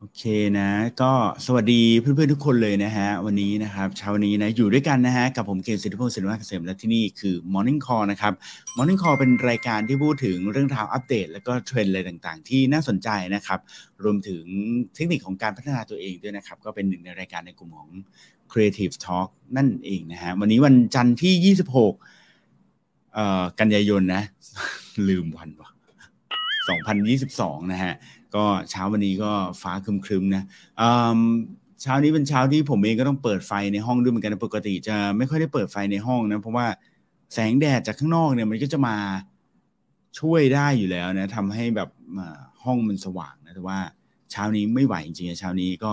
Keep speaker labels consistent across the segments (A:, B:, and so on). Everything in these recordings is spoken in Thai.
A: โอเคนะ ก็สวัสดีเพื่อนๆทุกคนเลยนะฮะ วันนี้นะครับเช้านี้นะอยู่ด้วยกันนะฮะ กับผมเกมสิทธิพงศ์สินวัฒน์เกษมและที่นี่คือ Morning Call นะครับ Morning Call เป็นรายการที่พูดถึงเรื่องราวอัปเดต แล้วก็เทรนด์อะไรต่างๆ ที่น่าสนใจนะครับ รวมถึงเทคนิคของการพัฒนาตัวเองด้วยนะครับ ก็เป็นหนึ่งในรายการในกลุ่มของ Creative Talk นั่นเองนะฮะ วันนี้วันจันทร์ที่ 26เอ่อกันยายนนะ ลืมวันวะ2022 นะฮะ ก็เช้าวันนี้ก็ฟ้าครึมๆนะเช้านี้เป็นเช้าที่ผมเองก็ต้องเปิดไฟในห้องด้วยเหมือนกันปกติจะไม่ค่อยได้เปิดไฟในห้องนะเพราะว่าแสงแดดจากข้างนอกเนี่ยมันก็จะมาช่วยได้อยู่แล้วนะทำให้แบบห้องมันสว่างนะแต่ว่าเช้านี้ไม่ไหวจริงๆเช้านี้ก็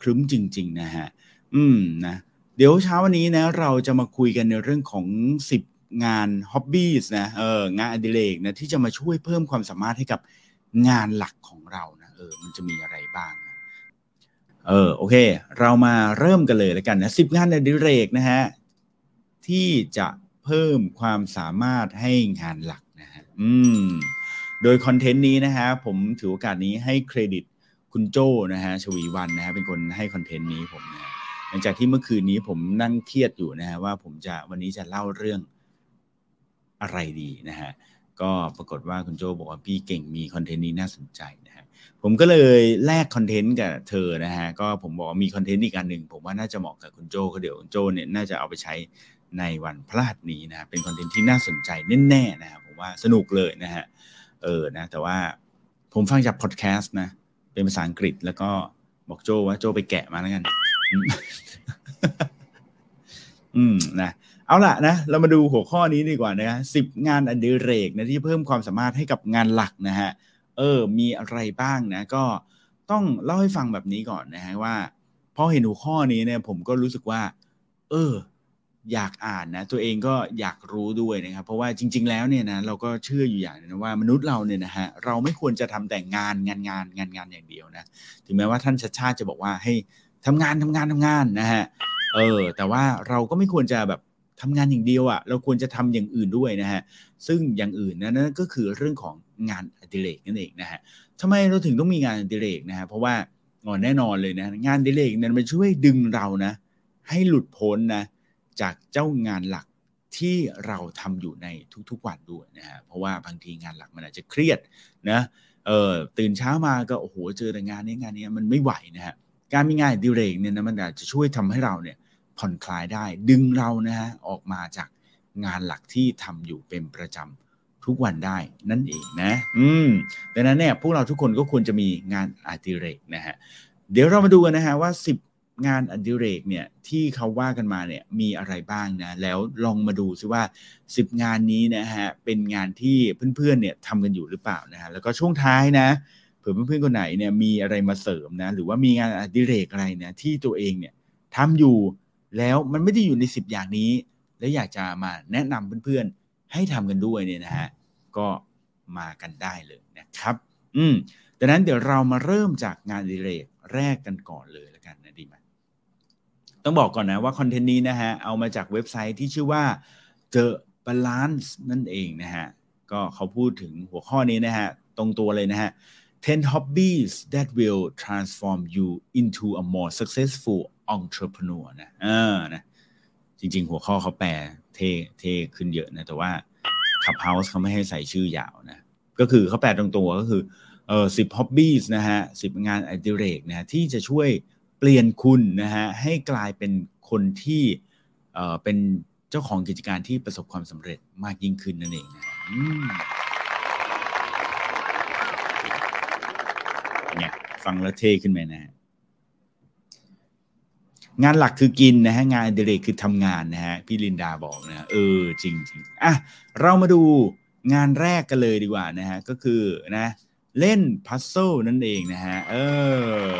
A: ครึ้มจริง ๆ นะฮะอืมนะเดี๋ยวเช้าวันนี้นะเราจะมาคุยกันในเรื่องของ 10 งานฮ็อบบี้นะเอองานอดิเรกนะที่จะมาช่วยเพิ่มความสามารถให้กับ งานหลักของเรานะเออมันจะมีอะไรบ้างนะเออโอเค เรามาเริ่มกันเลยแล้วกันนะสิบงานอดิเรกนะฮะที่จะเพิ่มความสามารถให้งานหลักนะฮะอืมโดยคอนเทนต์นี้นะฮะผมถือโอกาสนี้ให้เครดิตคุณโจนะฮะชวีวันนะฮะเป็นคนให้คอนเทนต์นี้ผมนะหลังจากที่เมื่อคืนนี้ผมนั่งเครียดอยู่นะฮะว่าผมจะวันนี้จะเล่าเรื่องอะไรดีนะฮะ ก็ปรากฏว่าคุณโจบอกว่าพี่เก่งมีคอนเทนต์นี้น่าสนใจนะฮะผมก็เลยแลกคอนเทนต์กับเธอนะฮะก็ผมบอกว่ามีคอนเทนต์อีกอันหนึ่งผมว่าน่าจะเหมาะกับคุณโจก็เดี๋ยวคุณโจเนี่ยน่าจะเอาไปใช้ในวันพฤหัสนี้นะเป็นคอนเทนต์ที่น่าสนใจแน่ๆนะครับผมว่าสนุกเลยนะฮะเออนะแต่ว่าผมฟังจากพอดแคสต์นะเป็นภาษาอังกฤษแล้วก็บอกโจว่าโจไปแกะมาแล้วกัน อืมนะ เอาละนะเรามาดูหัวข้อนี้ดีกว่านะฮะสิบงานอดิเรกนะที่เพิ่มความสามารถให้กับงานหลักนะฮะเออมีอะไรบ้างนะก็ต้องเล่าให้ฟังแบบนี้ก่อนนะฮะว่าพอเห็นหัวข้อนี้เนี่ยผมก็รู้สึกว่า เออ อยากอ่านนะตัวเองก็อยากรู้ด้วยนะครับ เพราะว่าจริง ๆ แล้วเนี่ยนะเราก็เชื่ออยู่อย่างนึงว่ามนุษย์เราเนี่ยนะฮะเราไม่ควรจะทำแต่งานงานงานงานงานอย่างเดียวนะถึงแม้ว่าท่านชัดชาติจะบอกว่าให้ทำงานทำงานทำงานนะฮะเออแต่ว่าเราก็ไม่ควรจะแบบ ทำงานอย่างเดียวอะ่ะเราควรจะทำอย่างอื่นด้วยนะฮะซึ่งอย่างอื่นนั้นก็คือเรื่องของงานอดิเรกนั่นเองนะฮะทำไมเราถึงต้องมีงานอดิเรกนะฮะเพราะว่าแน่นอนเลยนะงานอดิเรกนั้นมันช่วยดึงเรานะให้หลุดพ้นนะจากเจ้างานหลักที่เราทำอยู่ในทุกๆวันด้วยนะฮะเพราะว่าบางทีงานหลักมันอาจจะเครียดนะเออตื่นเช้ามาก็โอ้โหเจอแต่งานนี้งานนี้มันไม่ไหวนะฮะการมีงานอดิเรกเนี่ยนะมันอาจจะช่วยทำให้เราเนี่ย ผ่อนคลายได้ ดึงเรานะฮะออกมาจากงานหลักที่ทำอยู่เป็นประจำทุกวันได้นั่นเองนะ อืมดังนั้นเนี่ยพวกเราทุกคนก็ควรจะมีงานอดิเรกนะฮะเดี๋ยวเรามาดูกันนะฮะว่า 10 งานอดิเรกเนี่ยที่เขาว่ากันมาเนี่ยมีอะไรบ้างนะแล้วลองมาดูซิว่า 10 งานนี้นะฮะเป็นงานที่เพื่อนๆเนี่ยทำกันอยู่หรือเปล่านะฮะแล้วก็ช่วงท้ายนะเผื่อเพื่อนๆคนไหนเนี่ยมีอะไรมาเสริมนะหรือว่ามีงานอดิเรกอะไรนี่ยที่ตัวเองเนี่ยทำอยู่ แล้วมันไม่ได้อยู่ใน 10 อย่างนี้ และอยากจะมาแนะนำเพื่อนๆ ให้ทำกันด้วยเนี่ยนะฮะก็มากันได้เลยนะครับ อืมดังนั้นเดี๋ยวเรามาเริ่มจากงานดิเรกแรกกันก่อนเลยแล้วกันนะดีไหมต้องบอกก่อนนะว่าคอนเทนต์นี้นะฮะเอามาจากเว็บไซต์ที่ชื่อว่า The Balance นั่นเองนะฮะก็เขาพูดถึงหัวข้อนี้นะฮะตรงตัวเลยนะฮะ10 hobbies that will transform you into a more successful entrepreneur นะเออนะจริง ๆ หัวข้อเขาแปลเท่เท่ขึ้นเยอะนะ แต่ว่าขับเฮาส์เขาไม่ให้ใส่ชื่อยาวนะ ก็คือเขาแปลตรงตัวก็คือเออสิบฮ็อบบี้นะฮะสิบงานอดิเรกนะที่จะช่วยเปลี่ยนคุณนะฮะให้กลายเป็นคนที่เออเป็นเจ้าของกิจการที่ประสบความสำเร็จมากยิ่งขึ้นนั่นเองนะเนี่ยฟังแล้วเท่ขึ้นไหมนะฮะ งานหลักคือกินนะฮะงานอดิเรกคือทำงานนะฮะพี่ลินดาบอกนะเออจริงจริงอะเรามาดูงานแรกกันเลยดีกว่านะฮะก็คือนะเล่นพัซเซิลนั่นเองนะฮะเออ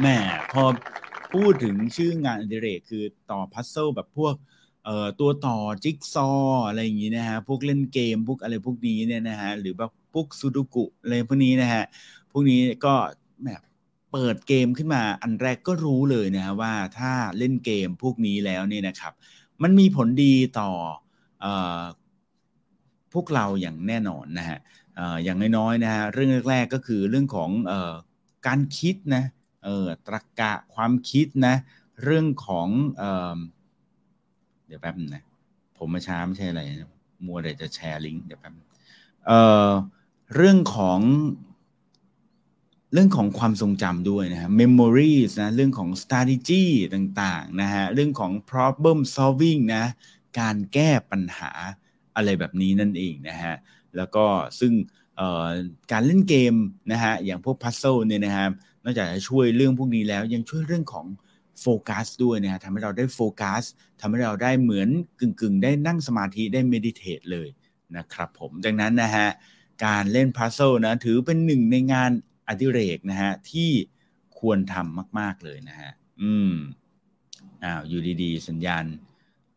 A: แม่พอพูดถึงชื่องานอดิเรกคือต่อพัซเซิลแบบพวกเอ่อตัวต่อจิ๊กซออะไรอย่างงี้นะฮะพวกเล่นเกมพวกอะไรพวกนี้เนี่ยนะฮะหรือแบบพวกซูดูกุอะไรพวกนี้นะฮะพวกนี้ก็แบบ เปิดเกมขึ้นมาอันแรกก็รู้เลยนะว่าถ้าเล่นเกมพวกนี้แล้วเนี่ยนะครับ มันมีผลดีต่ออพวกเราอย่างแน่นอนนะฮะอย่างน้อยๆนะฮะเรื่องแรกๆก็คือเรื่องของอการคิดนะตรรกะความคิดนะเรื่องของเอเดี๋ยวแป๊บนึงนะผมมาช้าไม่ใช่อะไรนะมัวแต่จะแชร์ลิงก์เดี๋ยวแป๊บเเรื่องของ เรื่องของความทรงจำด้วยนะฮะ memories นะเรื่องของ strategy ต่างๆนะฮะเรื่องของ problem solving นะการแก้ปัญหาอะไรแบบนี้นั่นเองนะฮะแล้วก็ซึ่งการเล่นเกมนะฮะอย่างพวก puzzle เนี่ยนะครับนอกจากจะช่วยเรื่องพวกนี้แล้วยังช่วยเรื่องของโฟกัสด้วยนะฮะทำให้เราได้โฟกัสทำให้เราได้เหมือนกึ่งๆ ได้นั่งสมาธิได้ meditate เลยนะครับผมดังนั้นนะฮะการเล่น puzzle นะถือเป็นหนึ่งในงาน อดิเรกนะฮะที่ควรทำมาก ๆเลยนะฮะอืมอ้าวอยู่ดีๆ สัญญาณ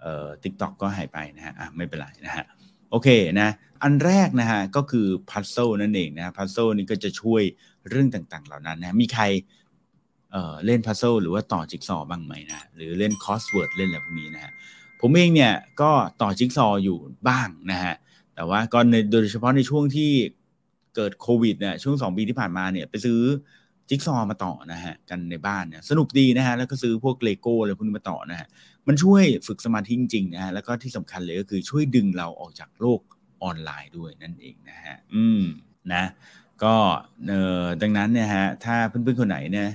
A: เอ่อ TikTok ก็หายไปนะฮะอะไม่เป็นไรนะฮะโอเคนะอันแรกนะฮะก็คือ puzzle นั่นเองนะ puzzle นี่ก็จะช่วยเรื่องต่าง ๆ เหล่านั้นนะมีใครเอ่อเล่น puzzle หรือว่าต่อจิ๊กซอบ้างไหมนะหรือเล่น crossword เล่นอะไรพวกนี้นะฮะผมเองเนี่ยก็ต่อจิ๊กซออยู่บ้างนะฮะแต่ว่าก็ในโดยเฉพาะในช่วงที่ เกิดโควิดเนี่ยช่วงสองปีที่ผ่านมาเนี่ยไปซื้อจิ๊กซอมาต่อนะฮะกันในบ้านเนี่ยสนุกดีนะฮะแล้วก็ซื้อพวกเลโก้อะไรพวกนี้มาต่อนะฮะมันช่วยฝึกสมาธิจริงๆนะฮะแล้วก็ที่สำคัญเลยก็คือช่วยดึงเราออกจากโลกออนไลน์ด้วยนั่นเองนะฮะอืมนะก็เออดังนั้นเนี่ยฮะถ้าเพื่อนๆคนไหนเนี่ย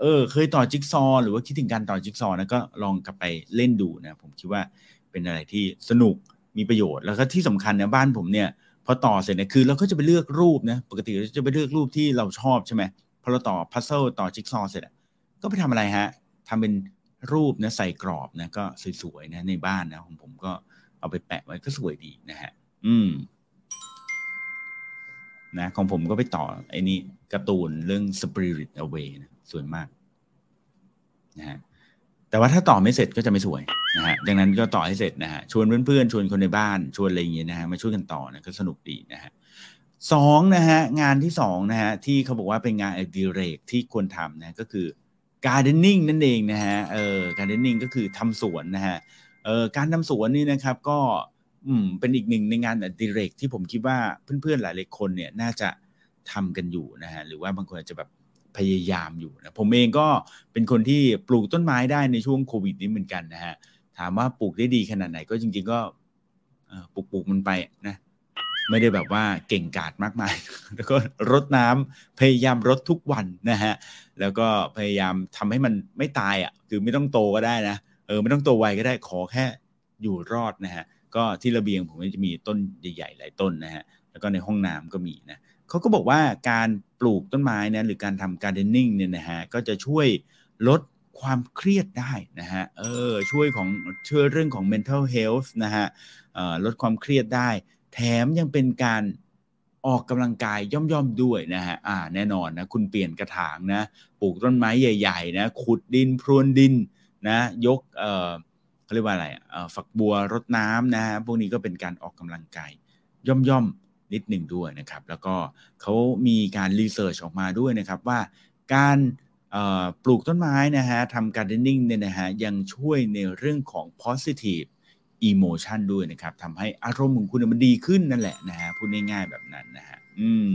A: เออเคยต่อจิ๊กซอหรือว่าคิดถึงการต่อจิ๊กซอนะก็ลองกลับไปเล่นดูนะผมคิดว่าเป็นอะไรที่สนุกมีประโยชน์แล้วก็ที่สำคัญนะบ้านผมเนี่ย พอต่อเสร็จเนี่ยคือเราก็จะไปเลือกรูปนะปกติเราจะไปเลือกรูปที่เราชอบใช่ไหมพอเราต่อพัซเซิลต่อจิ๊กซอว์เสร็จก็ไปทำอะไรฮะทำเป็นรูปนะใส่กรอบนะก็สวยๆนะในบ้านนะของผมก็เอาไปแปะไว้ก็สวยดีนะฮะอืมนะของผมก็ไปต่อไอ้นี่การ์ตูนเรื่อง Spirit Away นะสวยมากนะฮะ แต่ว่าถ้าต่อไม่เสร็จก็จะไม่สวยนะฮะดังนั้นก็ต่อให้เสร็จนะฮะชวนเพื่อนๆชวนคนในบ้านชวนอะไรอย่างเงี้ยนะฮะมาช่วยกันต่อนะก็สนุกดีนะฮะสองนะฮะงานที่สองนะฮะที่เขาบอกว่าเป็นงานอดิเรกที่ควรทำนะก็คือ gardening นั่นเองนะฮะเออ gardening ก็คือทำสวนนะฮะเออการทำสวนนี่นะครับก็อืมเป็นอีกหนึ่งในงานอดิเรกที่ผมคิดว่าเพื่อนๆหลายๆคนเนี่ยน่าจะทำกันอยู่นะฮะหรือว่าบางคนอาจจะแบบ พยายามอยู่นะผมเองก็เป็นคนที่ปลูกต้นไม้ได้ในช่วงโควิดนี้เหมือนกันนะฮะถามว่าปลูกได้ดีขนาดไหนก็จริง ๆ ก็ปลูกปลูกมันไปนะไม่ได้แบบว่าเก่งกาจมากมาย แล้วก็รดน้ำพยายามรดทุกวันนะฮะ แล้วก็พยายามทำให้มันไม่ตายอะ คือไม่ต้องโตก็ได้นะ เออไม่ต้องโตไวก็ได้ ขอแค่อยู่รอดนะฮะ ก็ที่ระเบียงผมจะมีต้นใหญ่ๆหลายต้นนะฮะ แล้วก็ในห้องน้ำก็มีนะเขาก็บอกว่าการ ปลูกต้นไม้นะหรือการทำการเดนนิ่งเนี่ยนะฮะก็จะช่วยลดความเครียดได้นะฮะเออช่วยของช่วยเรื่องของ mental health นะฮะลดความเครียดได้ แถมยังเป็นการออกกำลังกายย่อมๆด้วยนะฮะ อ่า แน่นอนนะ คุณเปลี่ยนกระถางนะ ปลูกต้นไม้ใหญ่ๆนะ ขุดดินพรวนดินนะ ยก เอ่อเขาเรียกว่าอะไรอ่าฝักบัวรดน้ำนะฮะ พวกนี้ก็เป็นการออกกำลังกายย่อมๆ นิดหนึ่งด้วยนะครับ แล้วก็เขามีการรีเสิร์ชออกมาด้วยนะครับว่าการปลูกต้นไม้นะฮะทำการเดนนิ่งเนี่ยนะฮะยังช่วยในเรื่องของ positive emotion ด้วยนะครับทำให้อารมณ์ของคุณมันดีขึ้นนั่นแหละนะฮะพูดง่ายๆแบบนั้นนะฮะอืม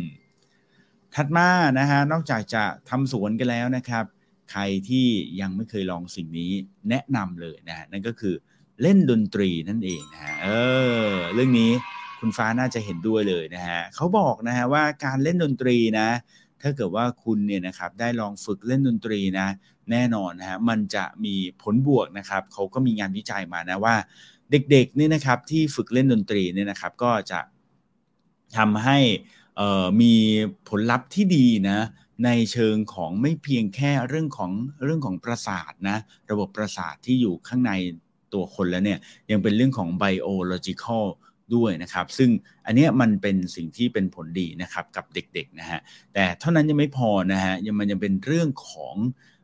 A: ถัดมานะฮะนอกจากจะทำสวนกันแล้วนะครับ ใครที่ยังไม่เคยลองสิ่งนี้แนะนำเลยนะฮะนั่นก็คือเล่นดนตรีนั่นเองนะฮะเออเรื่องนี้ คุณฟ้าน่าจะเห็นด้วยเลยนะฮะเขาบอกนะฮะว่าการเล่นดนตรีนะ ถ้าเกิดว่าคุณเนี่ยนะครับได้ลองฝึกเล่นดนตรีนะ แน่นอนนะฮะมันจะมีผลบวกนะครับเขาก็มีงานวิจัยมานะว่าเด็กๆนี่นะครับที่ฝึกเล่นดนตรีเนี่ยนะครับ ก็จะทำให้มีผลลัพธ์ที่ดีนะในเชิงของไม่เพียงแค่เรื่องของเรื่องของประสาทนะระบบประสาทที่อยู่ข้างในตัวคนแล้วเนี่ยยังเป็นเรื่องของ biological ด้วยนะครับ ซึ่งอันนี้มันเป็นสิ่งที่เป็นผลดีนะครับกับเด็กๆนะฮะแต่เท่านั้นยังไม่พอนะฮะยังมันยังเป็นเรื่องของ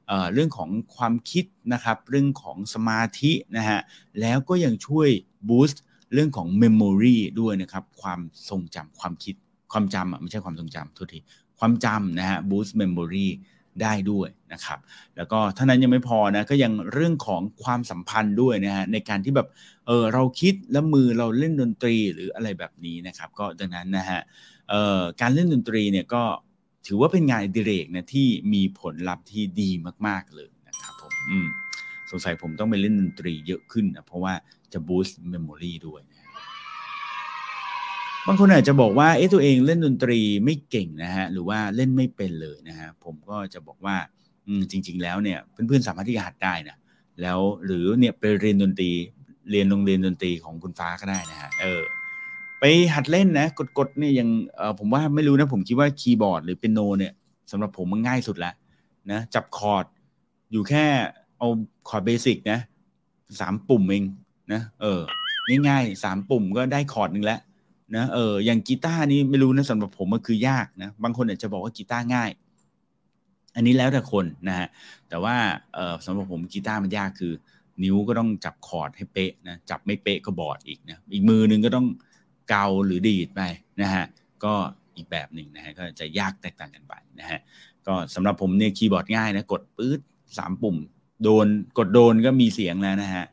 A: เอเรื่องของความคิดนะครับ เรื่องของสมาธินะฮะแล้วก็ยังช่วยบูสต์เรื่องของ memory ด้วยนะครับ ความทรงจำความคิดความจำอะไม่ใช่ความทรงจำทุกที ความจำนะฮะ boost memory ได้ด้วยนะครับ แล้วก็เท่านั้นยังไม่พอนะก็ยังเรื่องของความสัมพันธ์ด้วยนะฮะในการที่แบบเออเราคิดแล้วมือเราเล่นดนตรีหรืออะไรแบบนี้นะครับ ก็ดังนั้นนะฮะเอ่อการเล่นดนตรีเนี่ยก็ถือว่าเป็นงานอดิเรกนะที่มีผลลัพธ์ที่ดีมากๆเลยนะครับผมอืมสงสัยผมต้องไปเล่นดนตรีเยอะขึ้นนะเพราะว่าจะ boost memory ด้วย บางคนอาจจะบอกว่าเอ๊ะตัวเองเล่นดนตรีไม่เก่งนะฮะหรือว่าเล่นไม่เป็นเลยนะฮะผมก็จะบอกว่าอจริง ๆ แล้วเนี่ยเพื่อนๆสามารถที่จะหัดได้นะแล้วหรือเนี่ยไปเรียนดนตรีเรียนโรงเรียนดนตรีของคุณฟ้าก็ได้นะฮะเออไปหัดเล่นนะกดๆเนี่ยยังเออผมว่าไม่รู้นะผมคิดว่าคีย์บอร์ดหรือเปียโนเนี่ยสำหรับผมมันง่ายสุดละนะจับคอร์ดอยู่แค่เอาคอร์ด basic นะสามปุ่มเองนะเออง่ายๆสามปุ่มก็ได้คอร์ดหนึ่งแล้ว นะเอออย่างกีตาร์นี่ไม่รู้นะสำหรับผมมันคือยากนะบางคนอาจจะบอกว่ากีตาร์ง่าย อันนี้แล้วแต่คนนะฮะแต่ว่าเออสำหรับผมกีตาร์มันยากคือ นิ้วก็ต้องจับคอร์ดให้เป๊ะนะจับไม่เป๊ะก็บอดอีกนะอีกมือนึงก็ต้องเกาหรือดีดไปนะฮะก็อีกแบบหนึ่งนะฮะก็จะยากแตกต่างกันไปนะฮะก็สำหรับผมเนี่ยคีย์บอร์ดง่ายนะกดปื๊ดสามปุ่ม โดนกดโดนก็มีเสียงแล้วนะฮะ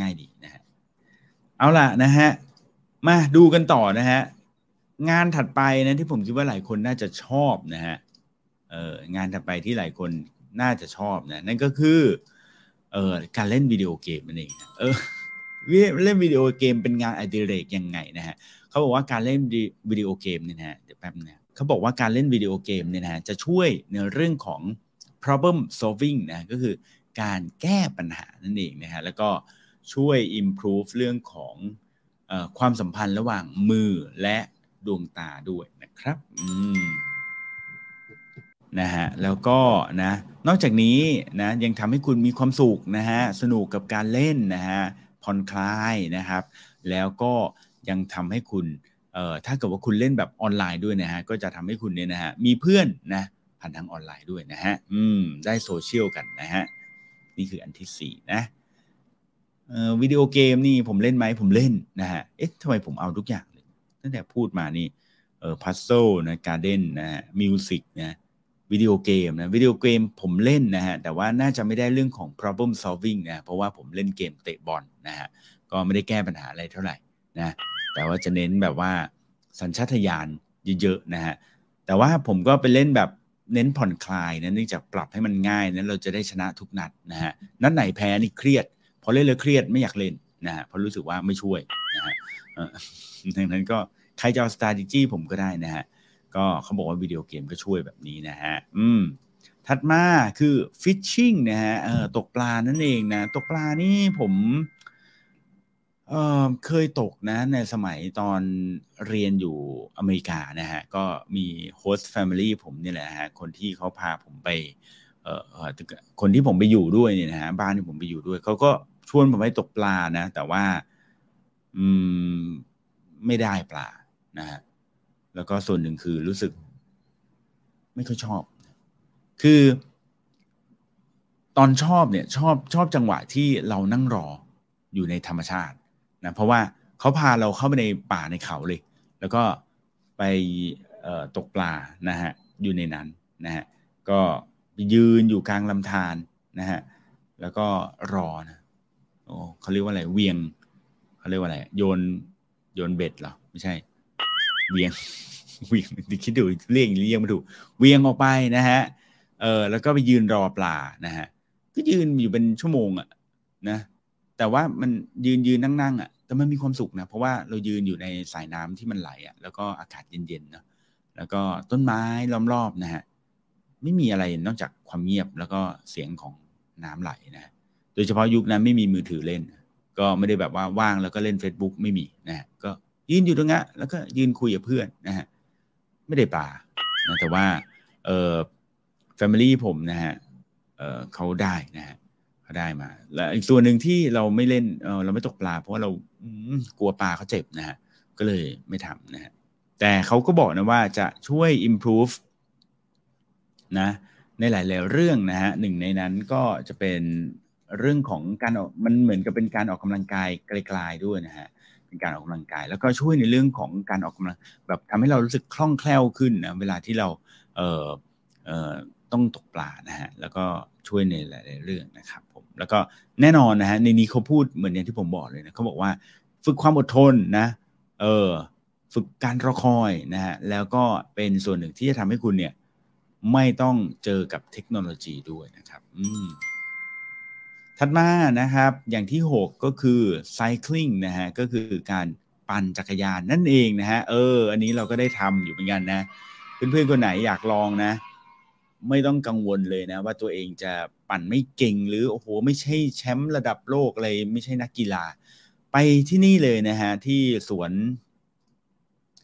A: ง่ายดีนะฮะเอาล่ะนะฮะ มาดูกันต่อนะฮะ งานถัดไปนะที่ผมคิดว่าหลายคนน่าจะชอบนะฮะเอองานถัดไปที่หลายคนน่าจะชอบนะ นั่นก็คือเออการเล่นวิดีโอเกมนั่นเองเออเล่นวิดีโอเกมเป็นงานอดิเรกยังไงนะฮะเขาบอกว่าการเล่นวิดีโอเกมเนี่ยนะเดี๋ยวแป๊บนึงเขาบอกว่าการเล่นวิดีโอเกมเนี่ยนะจะช่วยในเรื่องของ problem solving นะก็คือการแก้ปัญหานั่นเองนะฮะแล้วก็ช่วย improve เรื่องของ ความสัมพันธ์ระหว่างมือและดวงตาด้วยนะครับอืมนะฮะแล้วก็นะนอกจากนี้นะยังทำให้คุณมีความสุขนะฮะสนุกกับการเล่นนะฮะผ่อนคลายนะครับ แล้วก็ยังทำให้คุณเอ่อถ้าเกิดว่าคุณเล่นแบบออนไลน์ด้วยนะฮะก็จะทำให้คุณเนี่ยนะฮะมีเพื่อนนะผ่านทางออนไลน์ด้วยนะฮะอืมได้โซเชียลกันนะฮะนี่คืออันที่สี่นะ วิดีโอเกมนี่ผมเล่นไหมผมเล่นนะฮะ เอ๊ะทำไมผมเอาทุกอย่างเลย ตั้งแต่พูดมานี่เออ puzzle นะ garden นะฮะ music นะวิดีโอเกมนะวิดีโอเกมผมเล่นนะฮะ แต่ว่าน่าจะไม่ได้เรื่องของ problem solving นะเพราะว่าผมเล่นเกมเตะบอลนะฮะ ก็ไม่ได้แก้ปัญหาอะไรเท่าไหร่นะแต่ว่าจะเน้นแบบว่าสัญชาตญาณเยอะๆนะฮะ แต่ว่าผมก็ไปเล่นแบบเน้นผ่อนคลายนะเนื่องจากปรับให้มันง่ายนั้นเราจะได้ชนะทุกนัดนะฮะนัดไหนแพ้นี่เครียด พอเล่นแล้วเครียดไม่อยากเล่นนะฮะเพราะรู้สึกว่าไม่ช่วยนะฮะดังนั้นก็ใครจะเอา strategy ผมก็ได้นะฮะก็เขาบอกว่าวิดีโอเกมก็ช่วยแบบนี้นะฮะอืมถัดมาคือ fishing นะฮะเออตกปลานั่นเองนะตกปลานี่ผมเออเคยตกนะในสมัยตอนเรียนอยู่อเมริกานะฮะก็มีโฮสต์แฟมิลี่ผมนี่แหละฮะคนที่เขาพาผมไปเออคนที่ผมไปอยู่ด้วยเนี่ยนะฮะบ้านที่ผมไปอยู่ด้วยเขาก็ ชวนผมไปตกปลานะ แต่ว่า อืม ไม่ได้ปลานะฮะแล้วก็ส่วนหนึ่งคือรู้สึก ไม่ค่อยชอบ คือ ตอนชอบเนี่ย ชอบชอบจังหวะที่เรานั่งรออยู่ในธรรมชาตินะเพราะว่าเขาพาเราเข้าไปในป่าในเขาเลย แล้วก็ไปตกปลานะฮะอยู่ในนั้นนะฮะก็ยืนอยู่กลางลำธารนะฮะแล้วก็รอนะ โอ้เขาเรียกว่าอะไรเวียงเขาเรียกว่าอะไรโยนโยนเบ็ดเหรอไม่ใช่ เวียงเวียงคิดดูเรียกเรียกมาถูกเวียงออกไปนะฮะเออแล้วก็ไปยืนรอปลานะฮะก็ยืนอยู่เป็นชั่วโมงอะนะแต่ว่ามันยืนยืนนั่งนั่งอะแต่มันมีความสุขนะเพราะว่าเรายืนอยู่ในสายน้ำที่มันไหลอะแล้วก็อากาศเย็นๆเนาะแล้วก็ต้นไม้ล้อมรอบนะฮะไม่มีอะไรนอกจากความเงียบแล้วก็เสียงของน้ำไหลนะ โดยเฉพาะยุคนั้นไม่มีมือถือเล่น ก็ไม่ได้แบบว่าว่างแล้วก็เล่น Facebook ไม่มีนะฮะก็ยืนอยู่ตรงนั้นแล้วก็ยืนคุยกับเพื่อนนะฮะไม่ได้ปลานะแต่ว่าเอ่อแฟมิลี่ผมนะฮะเอ่อเขาได้นะฮะเขาได้มา และอีกส่วนหนึ่งที่เราไม่เล่นเออเราไม่ตกปลา เพราะว่าเรากลัวปลาเขาเจ็บนะฮะก็เลยไม่ทำนะฮะแต่เขาก็บอกนะว่าจะช่วย improve นะในหลาย ๆ เรื่องนะฮะหนึ่งในนั้นก็จะเป็น เรื่องของการออกมันเหมือนกับเป็นการออกกำลังกายไกลๆด้วยนะฮะเป็นการออกกำลังกาย แล้วก็ช่วยในเรื่องของการออกกำลังแบบทำให้เรารู้สึกคล่องแคล่วขึ้นนะเวลาที่เราเอ่อเอ่อต้องตกปลานะฮะแล้วก็ช่วยในหลายๆเรื่องนะครับผมแล้วก็แน่นอนนะฮะในนี้เขาพูดเหมือนอย่างที่ผมบอกเลยนะเขาบอกว่าฝึกความอดทนนะเออฝึกการรอคอยนะฮะแล้วก็เป็นส่วนหนึ่งที่จะทำให้คุณเนี่ยไม่ต้องเจอกับเทคโนโลยีด้วยนะครับ อืม ถัดมานะครับอย่างที่ 6 ก็คือ cycling นะฮะก็คือการปั่นจักรยานนั่นเองนะฮะเออ อันนี้เราก็ได้ทำอยู่เหมือนกันนะ เพื่อนๆคนไหนอยากลองนะ ไม่ต้องกังวลเลยนะ ว่าตัวเองจะปั่นไม่เก่งหรือโอ้โหไม่ใช่แชมป์ระดับโลกอะไรไม่ใช่นักกีฬา ไปที่นี่เลยนะฮะที่สวน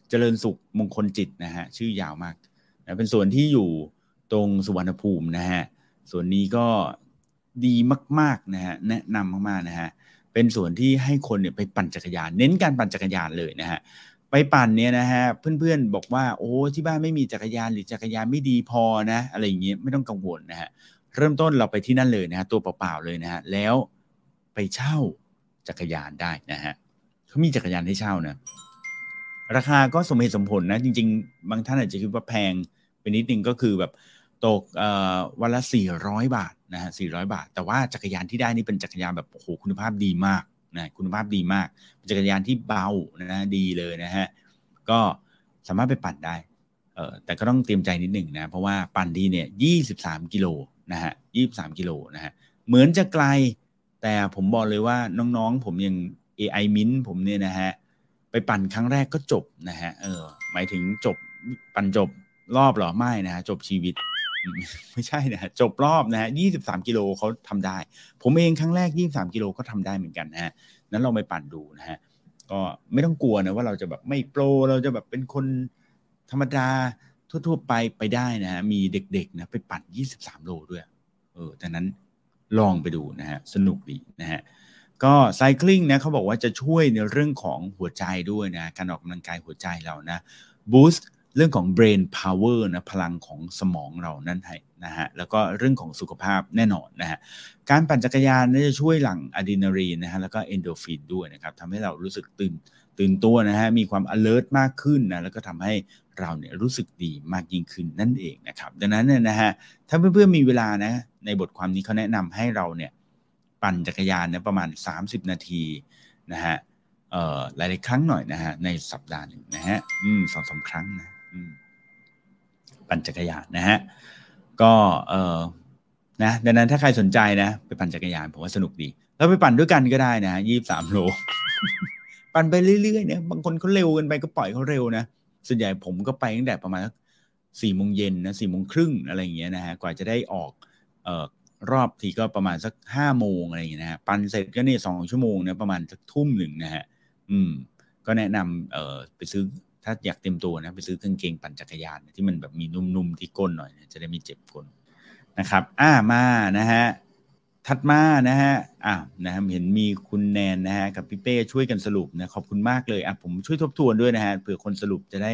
A: เจริญสุขมงคลจิตนะฮะชื่อยาวมากนะเป็นสวนที่อยู่ตรงสุวรรณภูมินะฮะส่วนนี้ก็ ดีมากๆนะฮะแนะนำมากๆนะฮะเป็นส่วนที่ให้คนเนี่ยไปปั่นจักรยาน เน้นการปั่นจักรยานเลยนะฮะไปปั่นเนี่ยนะฮะเพื่อนๆบอกว่าโอ้ที่บ้านไม่มีจักรยานหรือจักรยานไม่ดีพอนะอะไรอย่างเงี้ยไม่ต้องกังวลนะฮะเริ่มต้นเราไปที่นั่นเลยนะฮะตัวเปล่าๆเลยนะฮะแล้วไปเช่าจักรยานได้นะฮะเขามีจักรยานให้เช่านะราคาก็สมเหตุสมผลนะ จริง ๆ บางท่านอาจจะคิดว่าแพงไปนิดนึงก็คือแบบตกวันละ400 บาท นะฮะ400 บาท แต่ว่าจักรยานที่ได้นี่เป็นจักรยานแบบโอ้โหคุณภาพดีมากนะคุณภาพดีมากเป็นจักรยานที่เบานะดีเลยนะฮะก็สามารถไปปั่นได้เออแต่ก็ต้องเตรียมใจนิดหนึ่งนะเพราะว่าปั่นดีเนี่ย23 กิโลนะฮะ23 กิโลนะฮะเหมือนจะไกลแต่ผมบอกเลยว่าน้องๆ ผมยัง AI Mint ผมเนี่ยนะฮะไปปั่นครั้งแรกก็จบนะฮะเออหมายถึงจบปั่นจบรอบหรอไม่นะฮะจบชีวิต ไม่ใช่นะจบรอบนะฮะยี่สิบสามกิโลเขาทำได้ ผมเองครั้งแรกยี่สามกิโลก็ทำได้เหมือนกันนะฮะนั้นเราไปปั่นดูนะฮะก็ไม่ต้องกลัวนะว่าเราจะแบบไม่โปรเราจะแบบเป็นคนธรรมดาทั่วๆไปไปได้นะฮะมีเด็กๆนะไปปั่นยี่สิบสามโลด้วย เออดังนั้นลองไปดูนะฮะสนุกดีนะฮะก็ไซคลิงนะเขาบอกว่าจะช่วยในเรื่องของหัวใจด้วยนะการออกกำลังกายหัวใจเรานะบูสต์ เรื่องของ brain power นะพลังของสมองเรานั่นให้นะฮะแล้วก็เรื่องของสุขภาพแน่นอนนะฮะการปั่นจักรยานนี่จะช่วยหลั่งอะดรีนาลีนนะฮะแล้วก็เอนโดฟินด้วยนะครับทำให้เรารู้สึกตื่นตื่นตัวนะฮะมีความ alert มากขึ้นนะแล้วก็ทำให้เราเนี่ยรู้สึกดีมากยิ่งขึ้นนั่นเองนะครับดังนั้นเนี่ยนะฮะถ้าเพื่อนๆมีเวลานะในบทความนี้เขาแนะนำให้เราเนี่ยปั่นจักรยานเนี่ยประมาณ 30 นาทีนะฮะหลายๆครั้งหน่อยนะฮะในสัปดาห์หนึ่งนะฮะสองสาครั้งนะ ปั่นจักรยานนะฮะก็เออนะดังนั้นถ้าใครสนใจนะ ไปปั่นจักรยานผมว่าสนุกดี แล้วไปปั่นด้วยกันก็ได้นะยี่สามโล ปั่นไปเรื่อยๆเนี่ยบางคนเขาเร็วกันไปก็ปล่อยเขาเร็วนะส่วนใหญ่ผมก็ไปตั้งแต่ประมาณสี่โมงเย็นนะสี่โมงครึ่งอะไรอย่างเงี้ยนะฮะกว่าจะได้ออกเออรอบทีก็ประมาณสักห้าโมงอะไรอย่างเงี้ยนะฮะปั่นเสร็จก็เนี่ยสองชั่วโมงเนี่ยประมาณสักทุ่มหนึ่งนะฮะอืม ก็แนะนำเออไปซื้อ ถ้าอยากเต็มตัวนะไปซื้อกางเกงปั่นจักรยานที่มันแบบมีนุ่มๆที่ก้นหน่อยจะได้ไม่เจ็บก้นนะครับ อ่ามานะฮะถัดมานะฮะอ่านะครับเห็นมีคุณแนนนะฮะกับพี่เป้ช่วยกันสรุปนะขอบคุณมากเลยอะผมช่วยทบทวนด้วยนะฮะเผื่อคนสรุปจะได้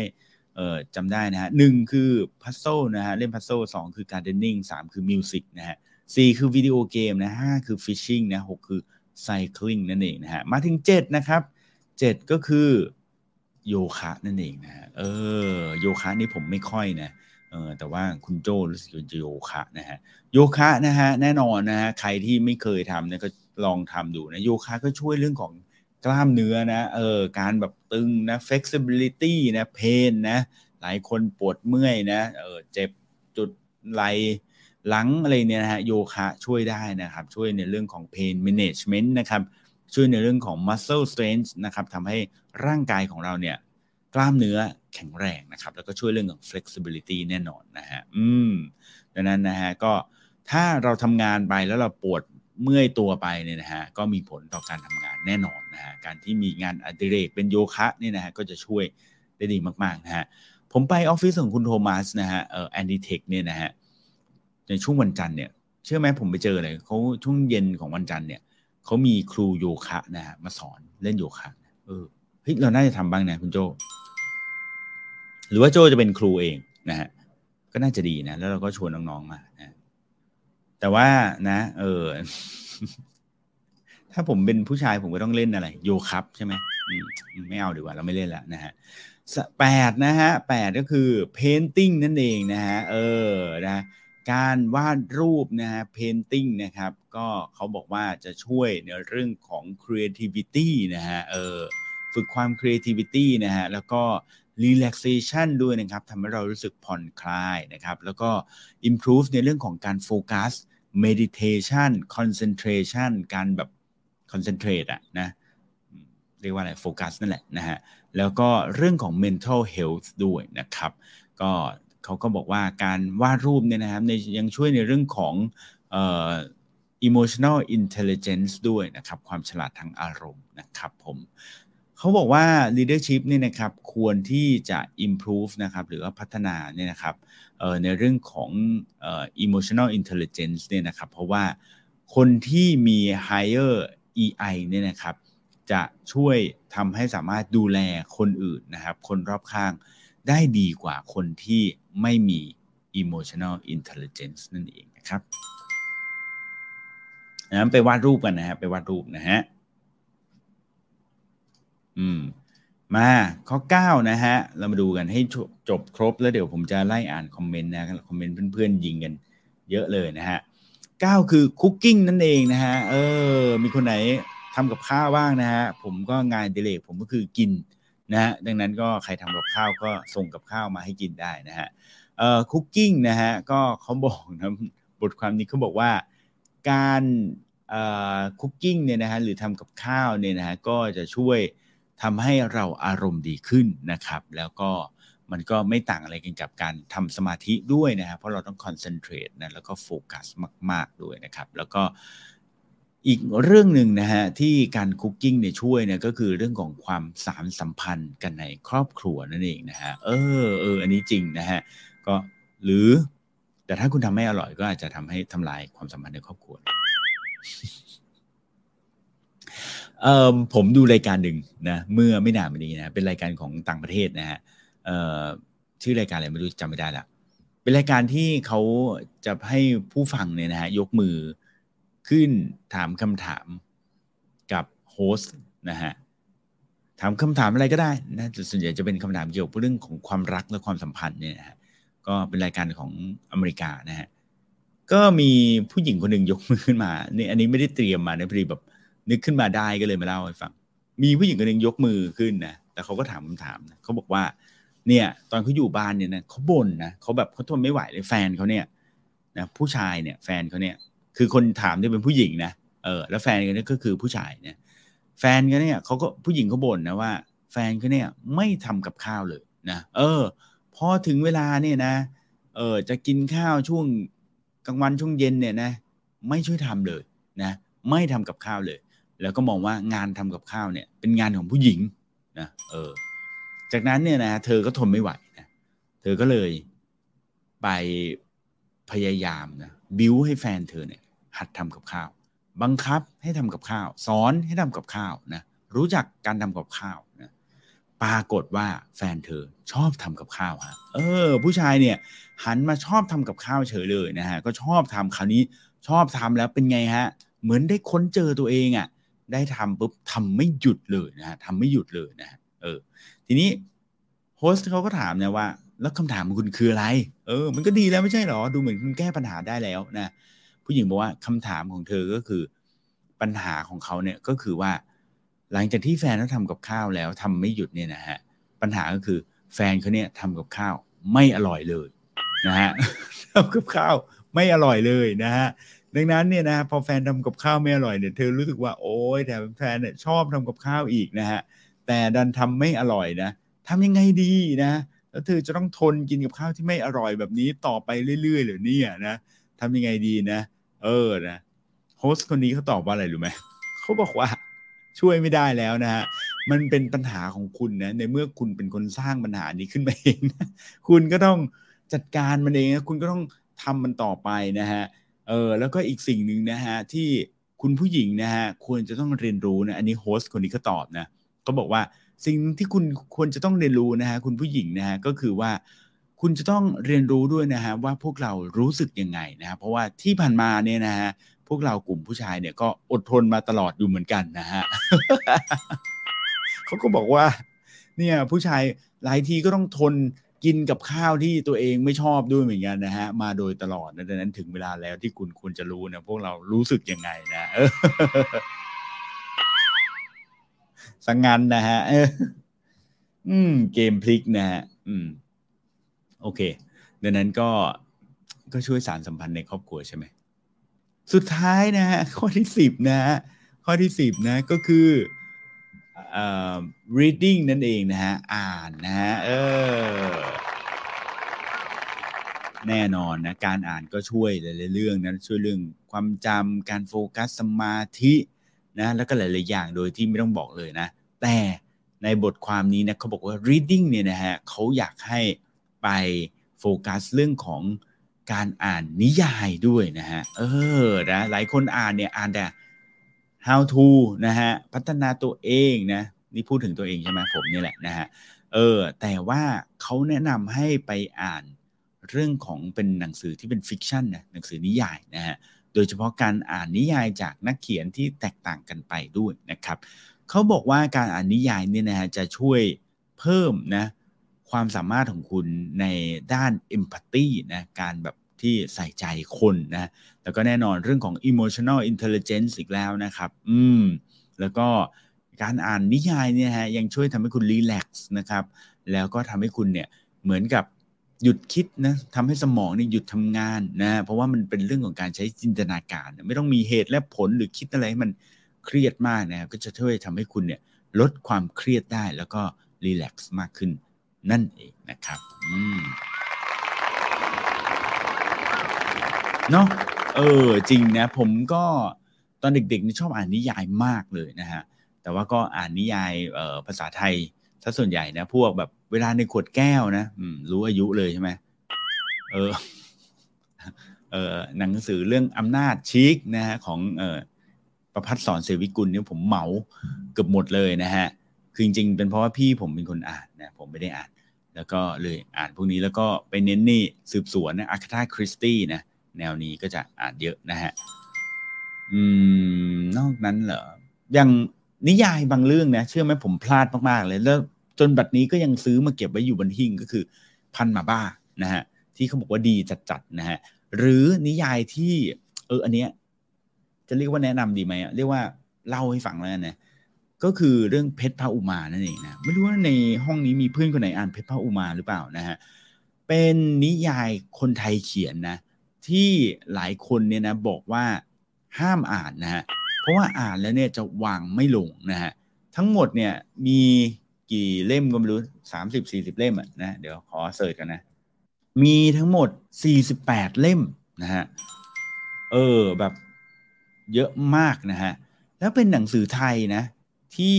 A: เอ่อจำได้นะฮะหนึ่งคือ puzzle นะฮะเล่น puzzle สองคือ gardening สามคือ music นะฮะสี่คือ video game นะห้าคือ fishing นะหกคือ cycling นั่นเองนะฮะมาถึงเจ็ดนะครับเจ็ดก็คือ โยคะนั่นเองนะฮะเออโยคะนี่ผมไม่ค่อยนะเออแต่ว่าคุณโจรู้สึกจะโยคะนะฮะโยคะนะฮะแน่นอนนะฮะใครที่ไม่เคยทำเนี่ยก็ลองทำดูนะโยคะก็ช่วยเรื่องของกล้ามเนื้อนะเออการแบบตึงนะ flexibility นะเพนนะหลายคนปวดเมื่อยนะเออเจ็บจุดไหลหลังอะไรเนี่ยนะฮะโยคะช่วยได้นะครับ ช่วยในเรื่องของ pain management นะครับ ช่วยในเรื่องของ muscle strength นะครับทำให้ร่างกายของเราเนี่ยกล้ามเนื้อแข็งแรงนะครับ แล้วก็ช่วยเรื่องของ flexibility แน่นอนนะฮะอืมดังนั้นนะฮะก็ถ้าเราทำงานไปแล้วเราปวดเมื่อยตัวไปเนี่ยนะฮะก็มีผลต่อการทำงานแน่นอนนะฮะการที่มีงานอดิเรกเป็นโยคะเนี่ยนะฮะก็จะช่วยได้ดีมากๆนะฮะผมไปออฟฟิศของคุณโทมัสนะฮะเอ่อแอนดิเทคเนี่ยนะฮะในช่วงวันจันทร์เนี่ยเชื่อไหมผมไปเจอเลยเขาช่วงเย็นของวันจันทร์เนี่ย เขามีครูโยคะนะฮะมาสอนเล่นโยคะเออเฮ้ยเราน่าจะทำบ้างนะคุณโจ หรือว่าโจจะเป็นครูเองนะฮะก็น่าจะดีนะ แล้วเราก็ชวนน้องๆมานะแต่ว่านะ เออ ถ้าผมเป็นผู้ชายผมก็ต้องเล่นอะไร โยคับใช่ไหมไม่เอาดีกว่า เราไม่เล่นล้วนะฮะแปดนะฮะแปดก็คือเพนติ้งนั่นเองนะฮะเออนะ การวาดรูปนะฮะ painting นะครับ ก็เขาบอกว่าจะช่วยในเรื่องของ creativity นะฮะเออฝึกความ creativity นะฮะแล้วก็ relaxation ด้วยนะครับทำให้เรารู้สึกผ่อนคลายนะครับ แล้วก็ improve ในเรื่องของการโฟกัส meditation concentration การแบบ concentrate อะนะเรียกว่าอะไรโฟกัสนั่นแหละนะฮะแล้วก็เรื่องของ mental health ด้วยนะครับ ก็ เขาก็บอกว่าการวาดรูปเนี่ยนะครับในยังช่วยในเรื่องของเอ่อ emotional intelligence ด้วยนะครับ ความฉลาดทางอารมณ์นะครับผมเขาบอกว่า leadership เนี่ยนะครับควรที่จะ improve นะครับหรือว่าพัฒนาเนี่ยนะครับในเรื่องของ emotional intelligence เนี่ยนะครับ เพราะว่าคนที่มี higher EI เนี่ยนะครับจะช่วยทำให้สามารถดูแลคนอื่นนะครับ คนรอบข้างได้ดีกว่าคนที่ ไม่มี emotional intelligence นั่นเองนะครับนะไปวาดรูปกันนะฮะไปวาดรูปนะฮะอืมมาข้อ 9 นะฮะ เรามาดูกันให้จบครบแล้วเดี๋ยวผมจะไล่อ่านคอมเมนต์นะคอมเมนต์เพื่อนๆยิงกัน เยอะเลยนะฮะ9คือคุกกิ้งนั่นเองนะฮะเออมีคนไหนทำกับข้าวบ้างนะฮะผมก็งานอดิเรกผมก็คือกิน นะฮะดังนั้นก็ใครทำกับข้าวก็ส่งกับข้าวมาให้กินได้นะฮะเอ่อ cooking นะฮะก็เขาบอกนะบทความนี้เขาบอกว่าการเอ่อ cooking เนี่ยนะฮะหรือทำกับข้าวเนี่ยนะฮะก็จะช่วยทำให้เราอารมณ์ดีขึ้นนะครับ แล้วก็มันก็ไม่ต่างอะไรกันกับการทำสมาธิด้วยนะครับเพราะเราต้อง concentrate นะแล้วก็โฟกัสมาก ๆ ด้วยนะครับ แล้วก็ อีกเรื่องหนึ่งนะฮะที่การคุกกิ้งเนี่ยช่วยเนี่ยก็คือเรื่องของความสารสัมพันธ์กันในครอบครัวนั่นเองนะฮะเออเอออันนี้จริงนะฮะก็หรือ แต่ถ้าคุณทำไม่อร่อยก็อาจจะทำให้ทำลายความสัมพันธ์ในครอบครัวเออผมดูรายการหนึ่งนะเมื่อไม่นานมานี้นะเป็นรายการของต่างประเทศนะฮะเอ่อชื่อรายการอะไรไม่รู้จำไม่ได้ละเป็นรายการที่เขาจะให้ผู้ฟังเนี่ยนะฮะยกมือ ขึ้นถามคำถามกับโฮสต์นะฮะถามคำถามอะไรก็ได้นะส่วนใหญ่จะเป็นคำถามเกี่ยวกับเรื่องของความรักและความสัมพันธ์เนี่ยนะฮะก็เป็นรายการของอเมริกานะฮะก็มีผู้หญิงคนหนึ่งยกมือขึ้นมาเนี่ยอันนี้ไม่ได้เตรียมมานะพอดีแบบนึกขึ้นมาได้ก็เลยมาเล่าให้ฟังมีผู้หญิงคนหนึ่งยกมือขึ้นนะแต่เขาก็ถามคำถามนะเขาบอกว่า เนี่ย ตอนเขาอยู่บ้านเนี่ยนะเขาบ่นนะเขาแบบเขาทนไม่ไหวเลยแฟนเขาเนี่ยนะผู้ชายเนี่ยแฟนเขาเนี่ย คือคนถามที่ยเป็นผู้หญิงนะเออแล้วแฟนเขาเนี่ยก็คือผู้ชายเนี่ยแฟนเขาเนี่ยเขาก็ผู้หญิงเขาบ่นนะว่า แฟนเขาเนี่ยไม่ทำกับข้าวเลยนะเออพอถึงเวลาเนี่ยนะเออจะกินข้าวช่วงกลางวันช่วงเย็นเนี่ยนะไม่ช่วยทำเลยนะไม่ทำกับข้าวเลย แล้วก็มองว่างานทำกับข้าวเนี่ยเป็นงานของผู้หญิงนะเออจากนั้นเนี่ยนะเธอก็ทนไม่ไหวนะเธอก็เลยไปพยายามนะบิ้วให้แฟนเธอเนี่ย หัดทำกับข้าว บังคับให้ทำกับข้าว สอนให้ทำกับข้าวนะรู้จักการทำกับข้าวนะปรากฏว่าแฟนเธอชอบทำกับข้าวฮะเออ ผู้ชายเนี่ยหันมาชอบทำกับข้าวเฉยเลยนะฮะก็ชอบทำคราวนี้ชอบทำแล้วเป็นไงฮะ เหมือนได้ค้นเจอตัวเองอะ่ะได้ทำปุ๊บทำไม่หยุดเลยนะฮะทำไม่หยุดเลยนะฮะเออ ทีนี้โฮสต์เขาก็ถามนะว่า แล้วคำถามของคุณคืออะไร เออ มันก็ดีแล้วไม่ใช่หรอ ดูเหมือนคุณแก้ปัญหาได้แล้วนะ ผู้หญิงบอกว่าคำถามของเธอก็คือ ปัญหาของเขาเนี่ยก็คือว่า หลังจากที่แฟนเขาทำกับข้าวแล้วทำไม่หยุดเนี่ยนะฮะปัญหาก็คือแฟนเขาเนี่ยทำกับข้าวไม่อร่อยเลยนะฮะทำกับข้าวไม่อร่อยเลยนะฮะดังนั้นเนี่ยนะพอแฟนทำกับข้าวไม่อร่อยเนี่ยเธอรู้สึกว่าโอ๊ยแต่แฟนเนี่ยชอบทำกับข้าวอีกนะฮะแต่ดันทำไม่อร่อยนะทำยังไงดีนะแล้วเธอจะต้องทนกินกับข้าวที่ไม่อร่อยแบบนี้ต่อไปเรื่อยๆหรือเนี่ยนะทำยังไงดีนะ เออนะโฮสต์คนนี้เขาตอบว่าอะไรรู้ไหมเขาบอกว่าช่วยไม่ได้แล้วนะฮะมันเป็นปัญหาของคุณนะในเมื่อคุณเป็นคนสร้างปัญหานี้ขึ้นมาเองนะคุณก็ต้องจัดการมันเองนะคุณก็ต้องทำมันต่อไปนะฮะเออแล้วก็อีกสิ่งหนึ่งนะฮะที่คุณผู้หญิงนะฮะควรจะต้องเรียนรู้นะอันนี้โฮสต์คนนี้ก็ตอบนะก็บอกว่าสิ่งที่คุณควรจะต้องเรียนรู้นะฮะคุณผู้หญิงนะฮะก็คือว่า คุณจะต้องเรียนรู้ด้วยนะฮะว่าพวกเรารู้สึกยังไงนะฮะเพราะว่าที่ผ่านมาเนี่ยนะฮะพวกเรากลุ่มผู้ชายเนี่ยก็อดทนมาตลอดอยู่เหมือนกันนะฮะเขาก็บอกว่า เนี่ยผู้ชายหลายทีก็ต้องทนกินกับข้าวที่ตัวเองไม่ชอบด้วยเหมือนกันนะฮะมาโดยตลอดดังนั้นถึงเวลาแล้วที่คุณควรจะรู้นะพวกเรารู้สึกยังไงนะสังงานนะฮะอืม เกมพลิกนะฮะอืม โอเคดังนั้นก็ก็ช่วยสารสัมพันธ์ในครอบครัวใช่ไหมสุดท้ายนะฮะข้อที่สิบนะฮะข้อที่สิบนะก็คือ reading นั่นเองนะฮะอ่านนะฮะเออแน่นอนนะการอ่านก็ช่วยหลายๆเรื่องนะช่วยเรื่องความจำการโฟกัสสมาธินะแล้วก็หลายๆอย่างโดยที่ไม่ต้องบอกเลยนะ แต่ในบทความนี้นะเขาบอกว่า reading เนี่ยนะฮะเขาอยากให้ ไปโฟกัสเรื่องของการอ่านนิยายด้วยนะฮะ เออนะหลายคนอ่านเนี่ยอ่านแต่ how to นะฮะ พัฒนาตัวเองนะ นี่พูดถึงตัวเองใช่ไหมผมนี่แหละนะฮะ เออ แต่ว่าเขาแนะนำให้ไปอ่านเรื่องของเป็นหนังสือที่เป็น fiction นะหนังสือนิยายนะฮะ โดยเฉพาะการอ่านนิยายจากนักเขียนที่แตกต่างกันไปด้วยนะครับ เขาบอกว่าการอ่านนิยายเนี่ยนะฮะจะช่วยเพิ่มนะ ความสามารถของคุณในด้านเอมพัตตีนะการแบบที่ใส่ใจคนนะแล้วก็แน่นอนเรื่องของ emotional intelligence อีกแล้วนะครับ อืม แล้วก็การอ่านนิยายเนี่ยฮะยังช่วยทำให้คุณรีแลกซ์นะครับ แล้วก็ทำให้คุณเนี่ยเหมือนกับหยุดคิดนะทำให้สมองนี่หยุดทำงานนะเพราะว่ามันเป็นเรื่องของการใช้จินตนาการ ไม่ต้องมีเหตุและผลหรือคิดอะไรให้มันเครียดมากนะก็จะช่วยทำให้คุณเนี่ยลดความเครียดได้แล้วก็รีแลกซ์มากขึ้น นั่นเองนะครับอืมเนาะเออจริงนะ ผมก็ตอนเด็กๆนี่ชอบอ่านนิยายมากเลยนะฮะแต่ว่าก็อ่านนิยายเออภาษาไทยซะส่วนใหญ่นะพวกแบบเวลาในขวดแก้วนะอืมรู้อายุเลยใช่ไหมเออเออหนังสือเรื่องอำนาจชิกนะฮะของเออประพัฒสอนเสวิกุลเนี่ยผมเหมาเกือบหมดเลยนะฮะ คือจริงๆเป็นเพราะว่าพี่ผมเป็นคนอ่านนะผมไม่ได้อ่าน แล้วก็เลยอ่านพวกนี้แล้วก็ไปเน้นนี่สืบสวนนะอาคาธาคริสตี้นะแนวนี้ก็จะอ่านเยอะนะฮะอืมนอกนั้นเหรออย่างนิยายบางเรื่องนะเชื่อไหมผมพลาดมากๆเลยแล้วจนบัดนี้ก็ยังซื้อมาเก็บไว้อยู่บนหิ้งก็คือ พันมาบ้านะฮะที่เขาบอกว่าดีจัดๆนะฮะหรือนิยายที่ เอออันเนี้ยจะเรียกว่าแนะนำดีไหมอะเรียกว่าเล่าให้ฟังแล้วนะ ก็คือเรื่องเพชรพระอุมานั่นเองนะไม่รู้ว่าในห้องนี้มีเพื่อนคนไหนอ่านเพชรพระอุมาหรือเปล่านะฮะเป็นนิยายคนไทยเขียนนะที่หลายคนเนี่ยนะบอกว่าห้ามอ่านนะฮะเพราะว่าอ่านแล้วเนี่ยจะวางไม่ลงนะฮะทั้งหมดเนี่ยมีกี่เล่มก็ไม่รู้สามสิบสี่สิบเล่มอะนะเดี๋ยวขอเสิร์ชกันนะ มีทั้งหมดสี่สิบแปดเล่มนะฮะเออแบบเยอะมากนะฮะแล้วเป็นหนังสือไทยนะ ที่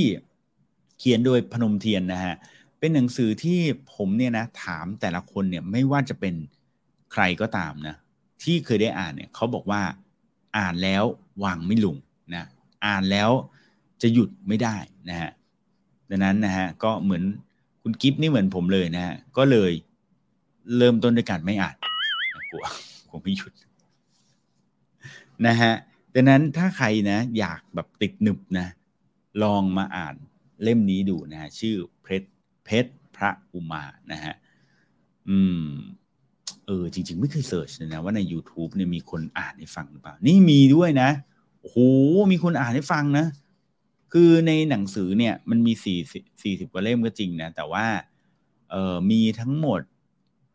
A: เขียนโดยพนมเทียนนะฮะเป็นหนังสือที่ผมเนี่ยนะถามแต่ละคนเนี่ยไม่ว่าจะเป็นใครก็ตามนะที่เคยได้อ่านเนี่ยเขาบอกว่าอ่านแล้ววางไม่ลงนะอ่านแล้วจะหยุดไม่ได้นะฮะดังนั้นนะฮะก็เหมือนคุณกิฟนี่เหมือนผมเลยนะฮะก็เลยเริ่มต้นด้วยการไม่อ่านกลัวกลัวไม่หยุดนะฮะดังนั้นถ้าใครนะอยากแบบติดหนึบนะ ลองมาอ่านเล่มนี้ดูนะฮะชื่อเพชรเพชรพระอุมานะฮะอืมเออจริง ๆ ไม่เคย search เลยนะว่าใน YouTube เนี่ยมีคนอ่านให้ฟังหรือเปล่า นี่มีด้วยนะโอ้โหมีคนอ่านให้ฟังนะ คือในหนังสือเนี่ยมันมีสี่สี่สิบกว่าเล่มก็จริงนะ แต่ว่าเออมีทั้งหมด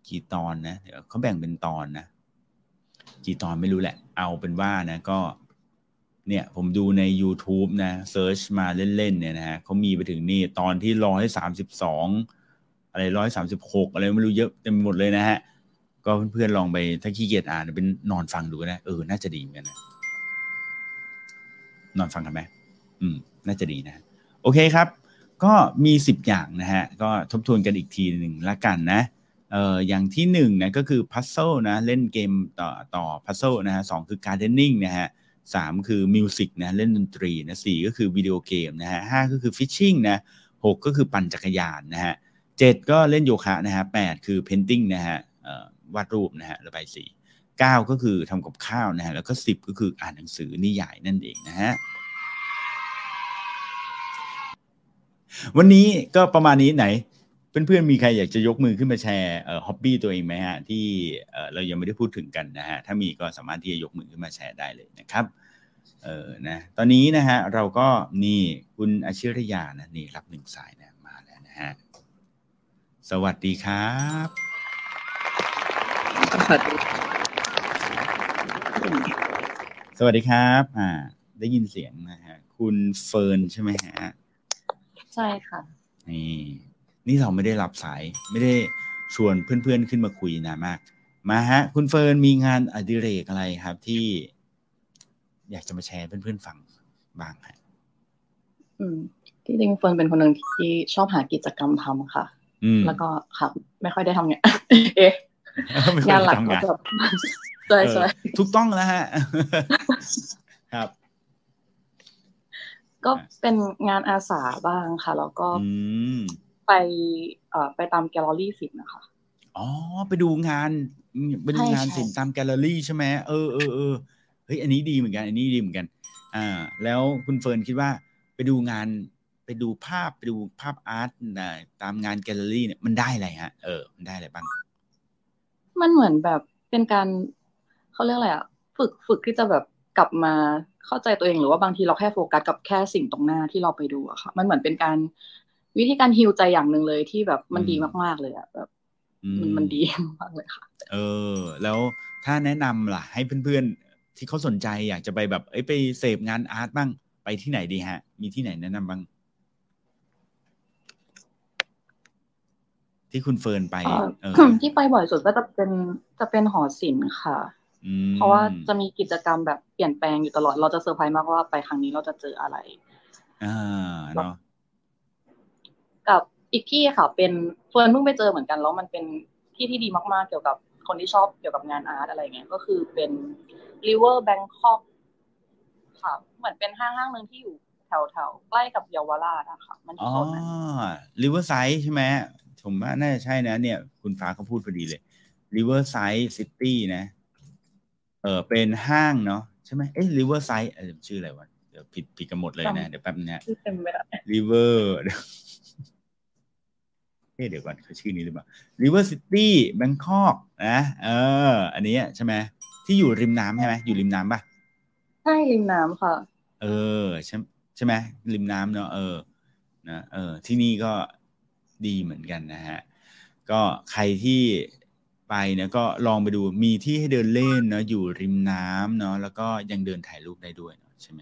A: กี่ตอนนะเดี๋ยวเขาแบ่งเป็นตอนนะ กี่ตอนไม่รู้แหละ เอาเป็นว่านะ ก็ เนี่ยผมดูใน YouTube นะ search มาเล่นๆเนี่ยนะฮะเขามีไปถึงนี่ตอนที่ร้อยสามสิบสองอะไรร้อยสามสิบหกอะไรไม่รู้เยอะเต็มหมดเลยนะฮะ ก็เพื่อนๆลองไปถ้าขี้เกียจอ่านเป็นนอนฟังดูนะเออน่าจะดีเหมือนกันนะนอนฟังกันไหมอืม น่าจะดีนะ โอเคครับ ก็มีสิบอย่างนะฮะ ก็ทบทวนกันอีกทีหนึ่งละกันนะเอ่ออย่างที่หนึ่งนะก็คือ puzzle นะเล่นเกมต่อต่อ puzzle นะฮะสองคือ gardening นะฮะ สามคือ music นะเล่นดนตรีนะสี่ก็คือ video game นะฮะห้าก็คือ fishing นะหกก็คือปั่นจักรยานนะฮะเจ็ดก็เล่นโยคะนะฮะแปดคือ painting นะฮะวาดรูปนะฮะระบายสีเก้าก็คือทำกับข้าวนะฮะแล้วก็สิบก็คืออ่านหนังสือนิยายนั่นเองนะฮะวันนี้ก็ประมาณนี้ไหน เพื่อนๆมีใครอยากจะยกมือขึ้นมาแชร์ hobby ตัวเองไหมฮะ ที่เรายังไม่ได้พูดถึงกันนะฮะ ถ้ามีก็สามารถที่จะยกมือขึ้นมาแชร์ได้เลยนะครับเออนะตอนนี้นะฮะเราก็นี่คุณอาชิรยานะนี่รับหนึ่งสายนะมาแล้วนะฮะสวัสดีครับสวัสดีสวัสดีครับอ่า ได้ยินเสียงนะฮะ คุณเฟิร์นใช่ไหมฮะ
B: ใช่ค่ะ
A: นี่ นี่เราไม่ได้รับสายไม่ได้ชวนเพื่อนๆขึ้นมาคุยนะมาก มาฮะ คุณเฟิร์นมีงานอดิเรกอะไรครับที่ อยากจะมาแชร์เพื่อนๆฟังบ้างฮะ
B: อืมที่จริงเฟิร์นเป็นคนหนึ่งที่ชอบหากิจกรรมทำค่ะแล้วก็ค่ะไม่ค่อยได้ทำเนี่ยเอ๊งานหลักก็แบบใช่ใช่
A: ถูกต้องแล้วฮะครับ
B: ก็เป็นงานอาสาบ้างค่ะ แล้วก็ ไปเอ่อไปตามแกลเลอรี่ศิลป์นะคะ
A: อ๋อ ไปดูงาน ไปดูงานศิลป์ตามแกลเลอรี่ใช่ไหมเออเออเออเฮ้ยอันนี้ดีเหมือนกัน อันนี้ดีเหมือนกัน อ่า แล้วคุณเฟิร์นคิดว่าไปดูงานไปดูภาพไปดูภาพ art ตามงานแกลเลอรี่เนี่ยมันได้อะไรฮะ เออ มันได้อะไรบ้าง
B: มันเหมือนแบบเป็นการเขาเรียกอะไรอะฝึกฝึกที่จะแบบกลับมาเข้าใจตัวเองหรือว่าบางทีเราแค่โฟกัสกับแค่สิ่งตรงหน้าที่เราไปดูอะค่ะ มันเหมือนเป็นการ วิธีการฮิวใจอย่างหนึ่งเลยที่แบบมันดีมากๆเลยอะแบบมันมันดีมากเลยค่ะ
A: เออ แล้วถ้าแนะนำล่ะ ให้เพื่อนๆ ที่เขาสนใจอยากจะไปแบบเอ้ยไปเสพงานอาร์ตบ้างไปที่ไหนดีฮะ มีที่ไหนแนะนำบ้าง ที่คุณเฟิร์นไป
B: ที่ไปบ่อยสุดก็จะเป็นจะเป็นหอศิลป์ค่ะเพราะว่าจะมีกิจกรรมแบบเปลี่ยนแปลงอยู่ตลอด เราจะเซอร์ไพรส์มากว่าไปครั้งนี้เราจะเจออะไร
A: อ่าเนาะ
B: กับ อีกที่ค่ะ เป็นเฟิร์นเพิ่งไปเจอเหมือนกันแล้วมันเป็นที่ที่ดีมากๆเกี่ยวกับคนที่ชอบเกี่ยวกับงานอาร์ตอะไรเงี้ยก็คือเป็น River Bangkok ค่ะ เหมือนเป็นห้างห้างหนึ่งที่อยู่แถวแถวใกล้กับเยาวราชอะค่ะ มัน
A: อ๋อ River Side ใช่ไหมผมว่าน่าจะใช่นะ เนี่ย คุณฟ้าเขาพูดพอดีเลย Riverside City นะ เออเป็นห้างเนาะใช่ไหมเอ๊ะ Riverside เออชื่ออะไรวะเดี๋ยวผิดผิดกันหมดเลยนะ เดี๋ยวแป๊บนึงนะ
B: เต็มไปแล้ว
A: River เฮ้เดี๋ยวก่อนเขาชื่อนี้หรือเปล่า River City Bangkok นะเออ อันนี้ใช่ไหมที่อยู่ริมน้ำใช่ไหมอยู่ริมน้ำป่ะ
B: ใช่ริมน้ำค่ะ
A: เออใช่ใช่ไหมริมน้ำเนาะเออนะเออ ที่นี่ก็ดีเหมือนกันนะฮะ ก็ใครที่ไปเนี่ยก็ลองไปดูมีที่ให้เดินเล่นเนาะอยู่ริมน้ำเนาะแล้วก็ยังเดินถ่ายรูปได้ด้วยใช่ไหม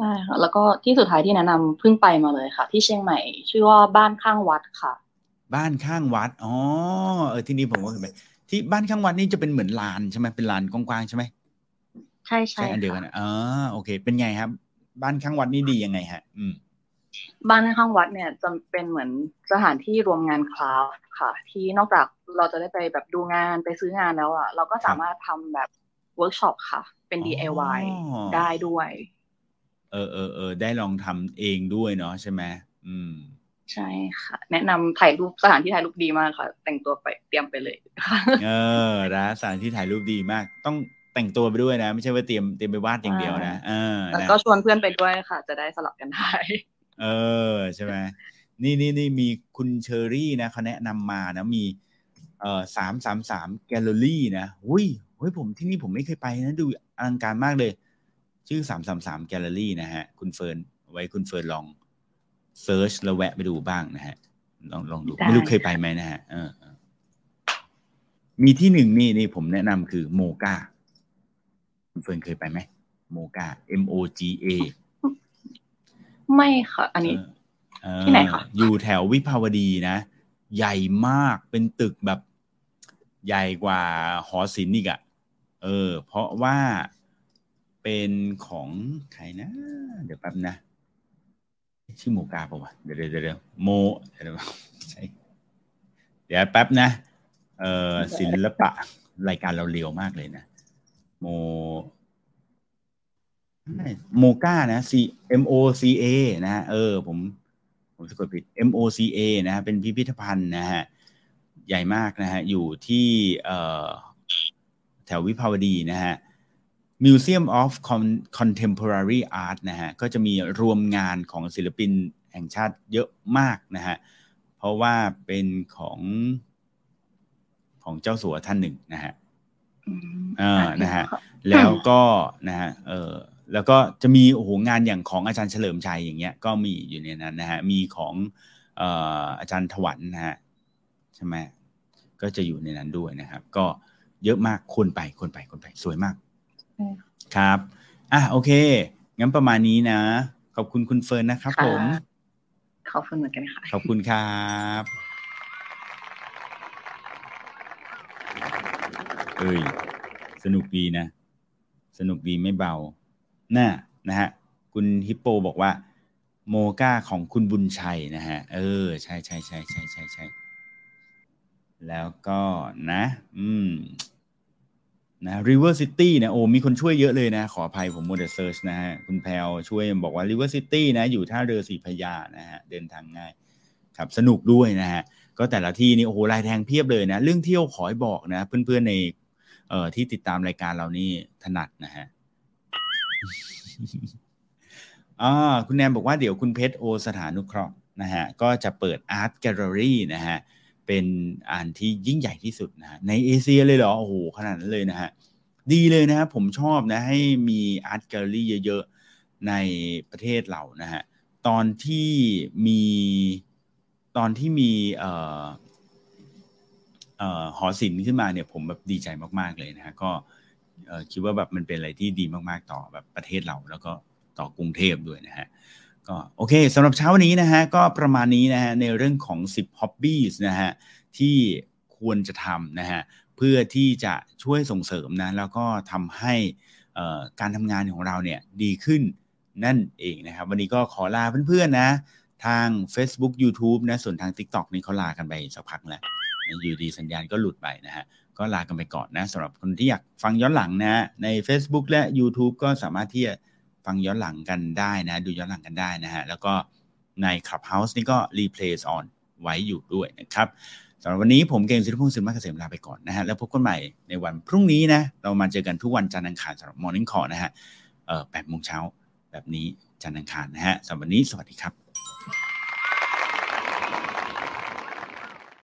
B: ใช่ค่ะแล้วก็ที่สุดท้ายที่แนะนำเพิ่งไปมาเลยค่ะ ที่เชียงใหม่ ชื่อว่าบ้านข้างวัดค่ะ
A: บ้านข้างวัดอ๋อเออที่นี่ผมก็เคยไปที่บ้านข้างวัดนี่จะเป็นเหมือนลานใช่ไหมเป็นลานกว้างๆใช่ไหม
B: ใช่ใช่
A: อันเดียวกันอ๋อโอเค เป็นไงครับ บ้านข้างวัดนี่ดียังไงฮะ อืม
B: บ้านข้างวัดเนี่ยจะเป็นเหมือนสถานที่รวมงานคลาสค่ะ ที่นอกจากเราจะได้ไปแบบดูงานไปซื้องานแล้วอะเราก็สามารถทำแบบเวิร์กช็อปค่ะ เป็น DIY ได้ด้วย
A: เออเออเออได้ลองทำเองด้วยเนาะใช่ไหมอืม
B: ใช่ค่ะ แนะนำถ่ายรูปสถานที่ถ่ายรูปดีมากค่ะ แต่งตัวไปเตรียมไปเลย
A: เออนะสถานที่ถ่ายรูปดีมาก ต้องแต่งตัวไปด้วยนะ ไม่ใช่ว่าเตรียมเตรียมไปวาดอย่างเดียวนะเออ
B: แล้วก็ชวนเพื่อนไปด้วยค่ะ จะได้สลับกันได้
A: เออใช่ไหมนี่นี่นี่มีคุณเชอรี่นะเขาแนะนำมานะมีเอ่อสามสามสามแกลเลอรี่นะอุ้ยเฮ้ยผมที่นี่ผมไม่เคยไปนะดูอลังการมากเลย ชื่อสามสามสามแกลเลอรี่นะฮะ คุณเฟิร์นไว้คุณเฟิร์นลอง search แล้วแวะไปดูบ้างนะฮะ ลองลองดู ไม่รู้เคยไปไหมนะฮะเออมีที่หนึ่งนี่นี่ผมแนะนำคือ MOCA คุณเฟิร์นเคยไปไหมโมกา M O G A
B: ไม่ค่ะ อันนี้ที่ไหนคะ
A: อยู่แถววิภาวดีนะ ใหญ่มากเป็นตึกแบบใหญ่กว่าหอศิลป์อีกอะเออ เพราะว่า เป็นของใครนะ เดี๋ยวแป๊บนะ ชื่อโมกาป่าวะเดี๋ยวเดี๋ยวเดี๋ยวโมเดี๋ยวใช่เดี๋ยวแป๊บนะ เออศิลปะรายการเราเร็วมากเลยนะ โมโมกานะ C M O C A นะฮะเออ ผมผมสะกดผิด M O C A นะฮะเป็นพิพิธภัณฑ์นะฮะใหญ่มากนะฮะอยู่ที่เอ่อแถววิภาวดีนะฮะ Museum of Contemporary Art นะฮะก็จะมีรวมงานของศิลปินแห่งชาติเยอะมากนะฮะเพราะว่าเป็นของของเจ้าสัวท่านหนึ่งนะฮะเออนะฮะแล้วก็นะฮะเออแล้วก็จะมีโอ้โหงานอย่างของอาจารย์เฉลิมชัยอย่างเงี้ยก็มีอยู่ในนั้นนะฮะมีของเอ่ออาจารย์ถวันนะฮะใช่ไหมก็จะอยู่ในนั้นด้วยนะครับ ก็เยอะมากคนไปคนไปคนไปสวยมาก ครับ อะโอเค งั้นประมาณนี้นะ ขอบคุณคุณเฟิร์นนะครับผม
B: ขอบคุณเหมือนกันค่ะ
A: ขอบคุณครับเอ้ย สนุกดีนะ สนุกดีไม่เบา น่า นะฮะ คุณฮิปโปบอกว่า MOCA ของคุณบุญชัยนะฮะ เออ ใช่ใช่ใช่ใช่ใช่ใช่แล้วก็นะ อืม นะ River City นะโอ้มีคนช่วยเยอะเลยนะ ขออภัยผมมัวแต่ search นะฮะ คุณแพลวช่วยบอกว่า River City นะ อยู่ท่าเรือสี่พระยานะฮะ เดินทางง่ายครับสนุกด้วยนะฮะ ก็แต่ละที่นี่โอ้โลายแทงเพียบเลยนะ เรื่องเที่ยวขอให้บอกนะ เพื่อนๆในเอ่อที่ติดตามรายการเรานี่ถนัดนะฮะอ่าคุณแนมบอกว่าเดี๋ยวคุณเพชรโอสถานุเคราะห์นะฮะก็จะเปิด art gallery นะฮะ เป็นอันที่ยิ่งใหญ่ที่สุดนะฮะในเอเชียเลยเหรอโอ้โหขนาดนั้นเลยนะฮะดีเลยนะฮะผมชอบนะให้มี art gallery เยอะๆ ในประเทศเรานะฮะตอนที่มีตอนที่มีเอ่อหอศิลป์ขึ้นมาเนี่ยผมแบบดีใจมากๆเลยนะฮะก็คิดว่าแบบมันเป็นอะไรที่ดีมากๆต่อแบบประเทศเราแล้วก็ต่อกรุงเทพด้วยนะฮะ ก็โอเคสำหรับเช้าวันนี้นะฮะก็ประมาณนี้นะฮะในเรื่องของ 10 hobbies นะฮะที่ควรจะทำนะฮะเพื่อที่จะช่วยส่งเสริมนะแล้วก็ทำให้การทำงานของเราเนี่ยดีขึ้นนั่นเองนะครับ วันนี้ก็ขอลาเพื่อนๆนะ ทาง Facebook YouTube นะส่วนทาง TikTok นี่เขาลากันไปสักพักแล้วอยู่ดีสัญญาณก็หลุดไปนะฮะก็ลากันไปก่อนนะสำหรับคนที่อยากฟังย้อนหลังนะใน Facebook และ YouTube ก็สามารถที่จะ ฟังย้อนหลังกันได้นะ ดูย้อนหลังกันได้นะฮะ แล้วก็ใน Clubhouse นี่ก็ Replay on ไว้อยู่ด้วยนะครับสำหรับวันนี้ผมเก่งสิริพงศ์สินมาเกษมลาไปก่อนนะฮะ แล้วพบกันใหม่ในวันพรุ่งนี้นะ เรามาเจอกันทุกวันจันทร์อังคารสำหรับ Morning Call นะฮะแปดโมงเช้าแบบนี้จันทร์อังคารนะฮะสำหรับวันนี้สวัสดีครับ